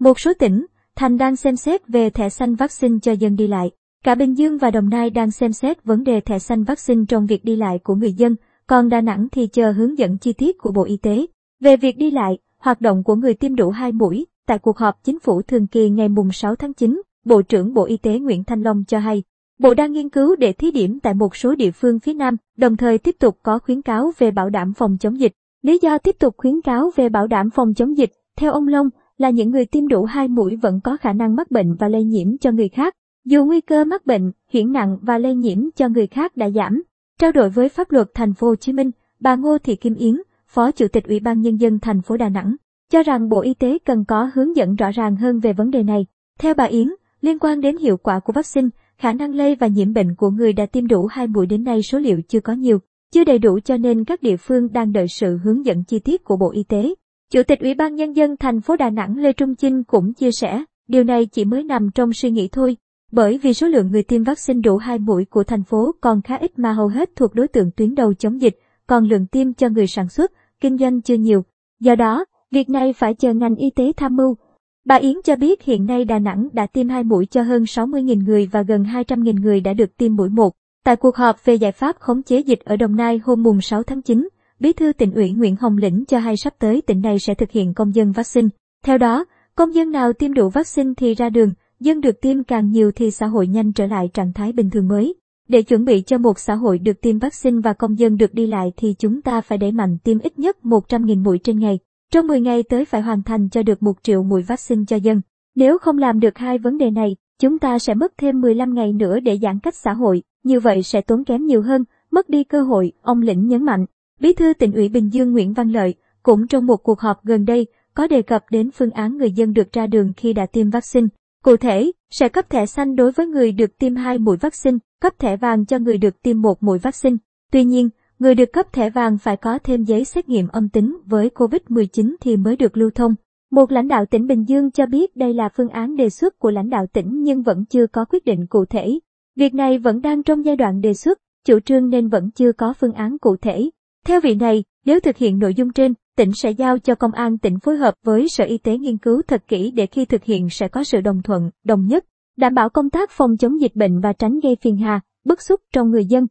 Một số tỉnh, thành đang xem xét về thẻ xanh vaccine cho dân đi lại. Cả Bình Dương và Đồng Nai đang xem xét vấn đề thẻ xanh vaccine trong việc đi lại của người dân, còn Đà Nẵng thì chờ hướng dẫn chi tiết của Bộ Y tế. Về việc đi lại, hoạt động của người tiêm đủ 2 mũi, tại cuộc họp chính phủ thường kỳ ngày mùng 6 tháng 9, Bộ trưởng Bộ Y tế Nguyễn Thanh Long cho hay, Bộ đang nghiên cứu để thí điểm tại một số địa phương phía Nam, đồng thời tiếp tục có khuyến cáo về bảo đảm phòng chống dịch. Lý do tiếp tục khuyến cáo về bảo đảm phòng chống dịch, theo ông Long, là những người tiêm đủ hai mũi vẫn có khả năng mắc bệnh và lây nhiễm cho người khác. Dù nguy cơ mắc bệnh, chuyển nặng và lây nhiễm cho người khác đã giảm. Trao đổi với pháp luật thành phố Hồ Chí Minh, bà Ngô Thị Kim Yến, Phó Chủ tịch Ủy ban Nhân dân thành phố Đà Nẵng, cho rằng Bộ Y tế cần có hướng dẫn rõ ràng hơn về vấn đề này. Theo bà Yến, liên quan đến hiệu quả của vaccine, khả năng lây và nhiễm bệnh của người đã tiêm đủ hai mũi đến nay số liệu chưa có nhiều, chưa đầy đủ cho nên các địa phương đang đợi sự hướng dẫn chi tiết của Bộ Y tế. Chủ tịch Ủy ban Nhân dân thành phố Đà Nẵng Lê Trung Chinh cũng chia sẻ, điều này chỉ mới nằm trong suy nghĩ thôi, bởi vì số lượng người tiêm vaccine đủ hai mũi của thành phố còn khá ít mà hầu hết thuộc đối tượng tuyến đầu chống dịch, còn lượng tiêm cho người sản xuất, kinh doanh chưa nhiều. Do đó, việc này phải chờ ngành y tế tham mưu. Bà Yến cho biết hiện nay Đà Nẵng đã tiêm hai mũi cho hơn 60.000 người và gần 200.000 người đã được tiêm mũi một. Tại cuộc họp về giải pháp khống chế dịch ở Đồng Nai hôm mùng 6 tháng 9, Bí thư tỉnh ủy Nguyễn Hồng Lĩnh cho hay sắp tới tỉnh này sẽ thực hiện công dân vaccine. Theo đó, công dân nào tiêm đủ vaccine thì ra đường, dân được tiêm càng nhiều thì xã hội nhanh trở lại trạng thái bình thường mới. Để chuẩn bị cho một xã hội được tiêm vaccine và công dân được đi lại thì chúng ta phải đẩy mạnh tiêm ít nhất 100.000 mũi trên ngày. Trong 10 ngày tới phải hoàn thành cho được 1 triệu mũi vaccine cho dân. Nếu không làm được hai vấn đề này, chúng ta sẽ mất thêm 15 ngày nữa để giãn cách xã hội, như vậy sẽ tốn kém nhiều hơn, mất đi cơ hội, ông Lĩnh nhấn mạnh. Bí thư tỉnh ủy Bình Dương Nguyễn Văn Lợi cũng trong một cuộc họp gần đây có đề cập đến phương án người dân được ra đường khi đã tiêm vaccine. Cụ thể, sẽ cấp thẻ xanh đối với người được tiêm hai mũi vaccine, cấp thẻ vàng cho người được tiêm một mũi vaccine. Tuy nhiên, người được cấp thẻ vàng phải có thêm giấy xét nghiệm âm tính với COVID-19 thì mới được lưu thông. Một lãnh đạo tỉnh Bình Dương cho biết đây là phương án đề xuất của lãnh đạo tỉnh nhưng vẫn chưa có quyết định cụ thể. Việc này vẫn đang trong giai đoạn đề xuất, chủ trương nên vẫn chưa có phương án cụ thể. Theo vị này, nếu thực hiện nội dung trên, tỉnh sẽ giao cho công an tỉnh phối hợp với Sở Y tế nghiên cứu thật kỹ để khi thực hiện sẽ có sự đồng thuận, đồng nhất, đảm bảo công tác phòng chống dịch bệnh và tránh gây phiền hà, bức xúc trong người dân.